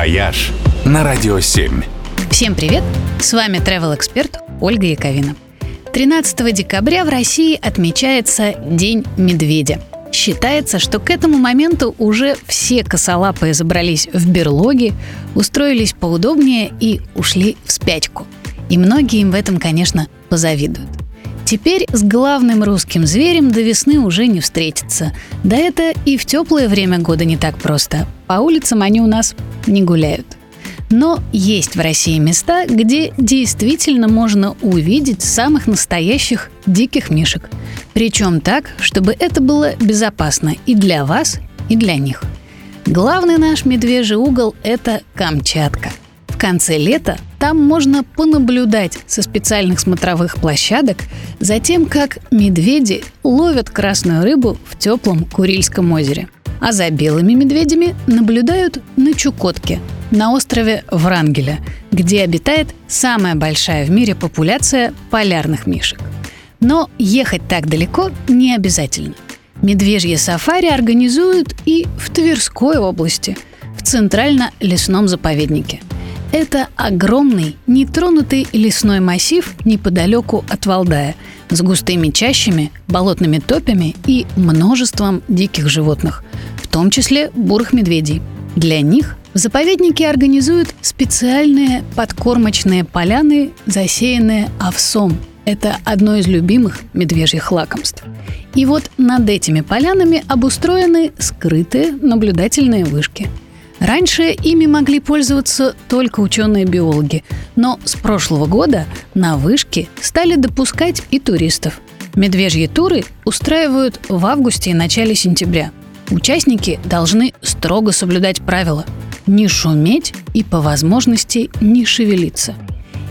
«Вояж» на Радио 7. Всем привет! С вами travel эксперт Ольга Яковина. 13 декабря в России отмечается День медведя. Считается, что к этому моменту уже все косолапые забрались в берлоги, устроились поудобнее и ушли в спячку. И многие им в этом, конечно, позавидуют. Теперь с главным русским зверем до весны уже не встретиться. Да это и в теплое время года не так просто. По улицам они у нас не гуляют. Но есть в России места, где действительно можно увидеть самых настоящих диких мишек. Причем так, чтобы это было безопасно и для вас, и для них. Главный наш медвежий угол – это Камчатка – конце лета там можно понаблюдать со специальных смотровых площадок за тем, как медведи ловят красную рыбу в теплом Курильском озере. А за белыми медведями наблюдают на Чукотке, на острове Врангеля, где обитает самая большая в мире популяция полярных мишек. Но ехать так далеко не обязательно. Медвежье сафари организуют и в Тверской области, в Центрально-лесном заповеднике – это огромный, нетронутый лесной массив неподалеку от Валдая с густыми чащами, болотными топями и множеством диких животных, в том числе бурых медведей. Для них в заповеднике организуют специальные подкормочные поляны, засеянные овсом. Это одно из любимых медвежьих лакомств. И вот над этими полянами обустроены скрытые наблюдательные вышки – Раньше ими могли пользоваться только ученые-биологи, но с прошлого года на вышки стали допускать и туристов. Медвежьи туры устраивают в августе и начале сентября. Участники должны строго соблюдать правила – не шуметь и по возможности не шевелиться.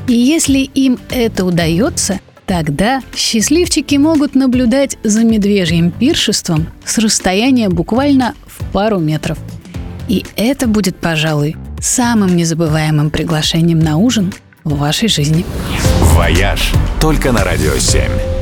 И если им это удается, тогда счастливчики могут наблюдать за медвежьим пиршеством с расстояния буквально в пару метров – и это будет, пожалуй, самым незабываемым приглашением на ужин в вашей жизни. «Вояж» только на «Радио 7».